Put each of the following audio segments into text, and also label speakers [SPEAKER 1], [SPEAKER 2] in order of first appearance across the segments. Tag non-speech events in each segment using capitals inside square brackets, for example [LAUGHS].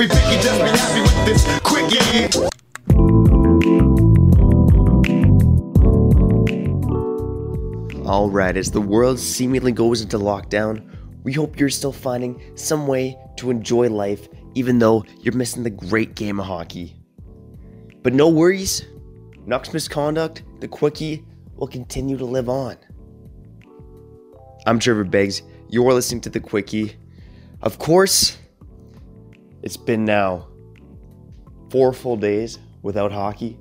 [SPEAKER 1] be picky, just be happy with this quick, yeah.
[SPEAKER 2] Alright, as the world seemingly goes into lockdown, we hope you're still finding some way to enjoy life even though you're missing the great game of hockey. But no worries, Nucks misconduct, the quickie, will continue to live on. I'm Trevor Beggs. You're listening to the quickie. Of course, it's been now four full days without hockey.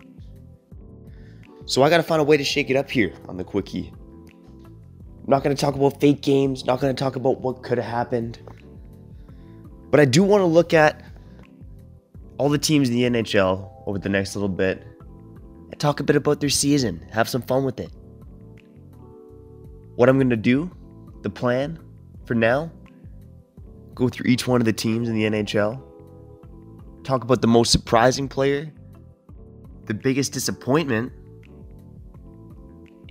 [SPEAKER 2] So I gotta find a way to shake it up here on the quickie. I'm not gonna talk about fake games, not gonna talk about what could have happened. But I do want to look at all the teams in the NHL over the next little bit and talk a bit about their season, have some fun with it. What I'm going to do, the plan for now, go through each one of the teams in the NHL, talk about the most surprising player, the biggest disappointment,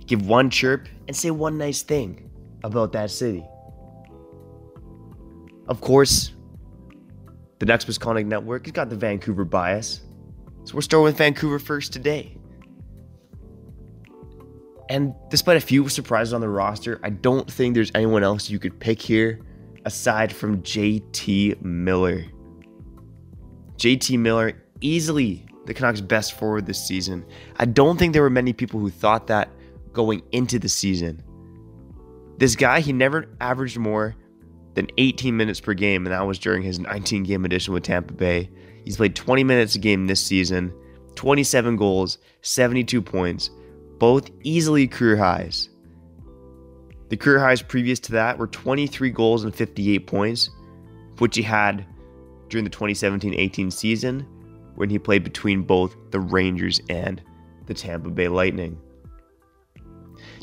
[SPEAKER 2] give one chirp, and say one nice thing about that city. Of course, the Nucks Misconduct Network has got the Vancouver bias. So we're starting with Vancouver first today. And despite a few surprises on the roster, I don't think there's anyone else you could pick here aside from JT Miller. JT Miller, easily the Canucks' best forward this season. I don't think there were many people who thought that going into the season. This guy, he never averaged more than 18 minutes per game, and that was during his 19 game edition with Tampa Bay. He's played 20 minutes a game this season, 27 goals, 72 points, both easily career highs. The career highs previous to that were 23 goals and 58 points, which he had during the 2017 18 season when he played between both the Rangers and the Tampa Bay Lightning.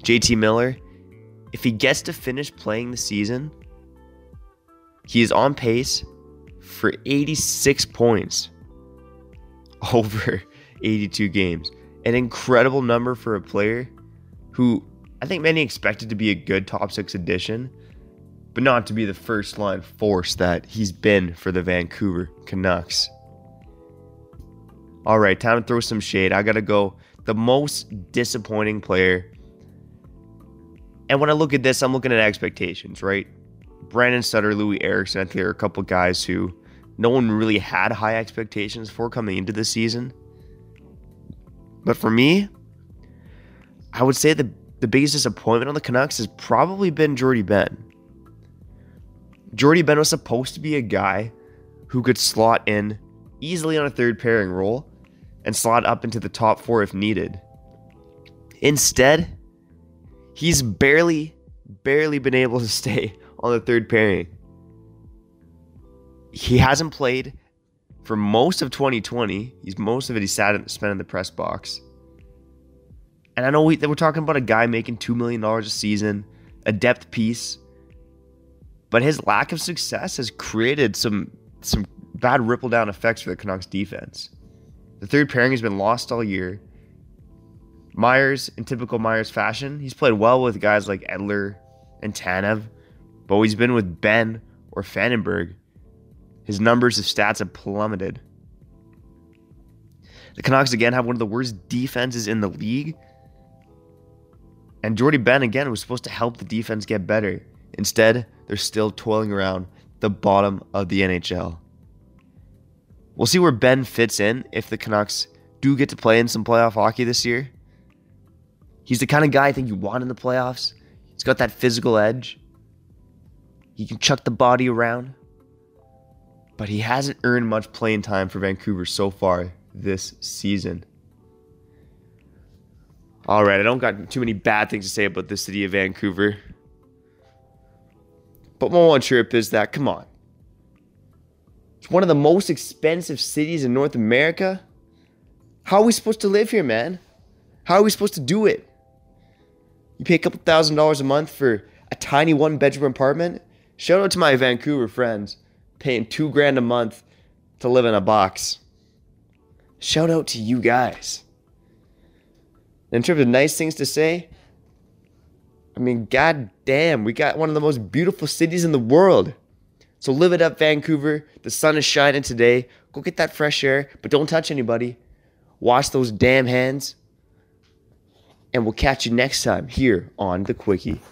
[SPEAKER 2] JT Miller, if he gets to finish playing the season he is on pace for 86 points [LAUGHS] over 82 games. An incredible number for a player who I think many expected to be a good top six addition, but not to be the first line force that he's been for the Vancouver Canucks. All right, time to throw some shade. I got to go the most disappointing player. And when I look at this, I'm looking at expectations, right? Brandon Sutter, Loui Eriksson, I think there are a couple guys who no one really had high expectations for coming into the season. But for me, I would say the, the biggest disappointment on the Canucks has probably been Jordie Benn. Jordie Benn was supposed to be a guy who could slot in easily on a third pairing role and slot up into the top four if needed. Instead, he's barely, barely been able to [LAUGHS] stay on the third pairing. He hasn't played for most of 2020. He's most of it he sat spent in the press box. And I know we, we're talking about a guy making two million dollars a season, a depth piece, but his lack of success has created some some bad ripple down effects for the Canucks defense. The third pairing has been lost all year. Myers, in typical Myers fashion, he's played well with guys like Edler and Tanev, but when he's been with Benn or Fantenberg, his numbers of stats have plummeted. The Canucks again have one of the worst defenses in the league. And Jordie Benn again was supposed to help the defense get better. Instead, they're still toiling around the bottom of the NHL. We'll see where Benn fits in if the Canucks do get to play in some playoff hockey this year. He's the kind of guy I think you want in the playoffs. He's got that physical edge. He can chuck the body around. But he hasn't earned much playing time for Vancouver so far this season. All right, I don't got too many bad things to say about the city of Vancouver. But my one trip is that, come on. It's one of the most expensive cities in North America. How are we supposed to live here, man? How are we supposed to do it? You pay a couple thousand dollars a month for a tiny one bedroom apartment Shout out to my Vancouver friends paying two grand a month to live in a box. Shout out to you guys. In terms of nice things to say, I mean, god damn, we got one of the most beautiful cities in the world. So live it up, Vancouver. The sun is shining today. Go get that fresh air, but don't touch anybody. Wash those damn hands. And we'll catch you next time here on The Quickie.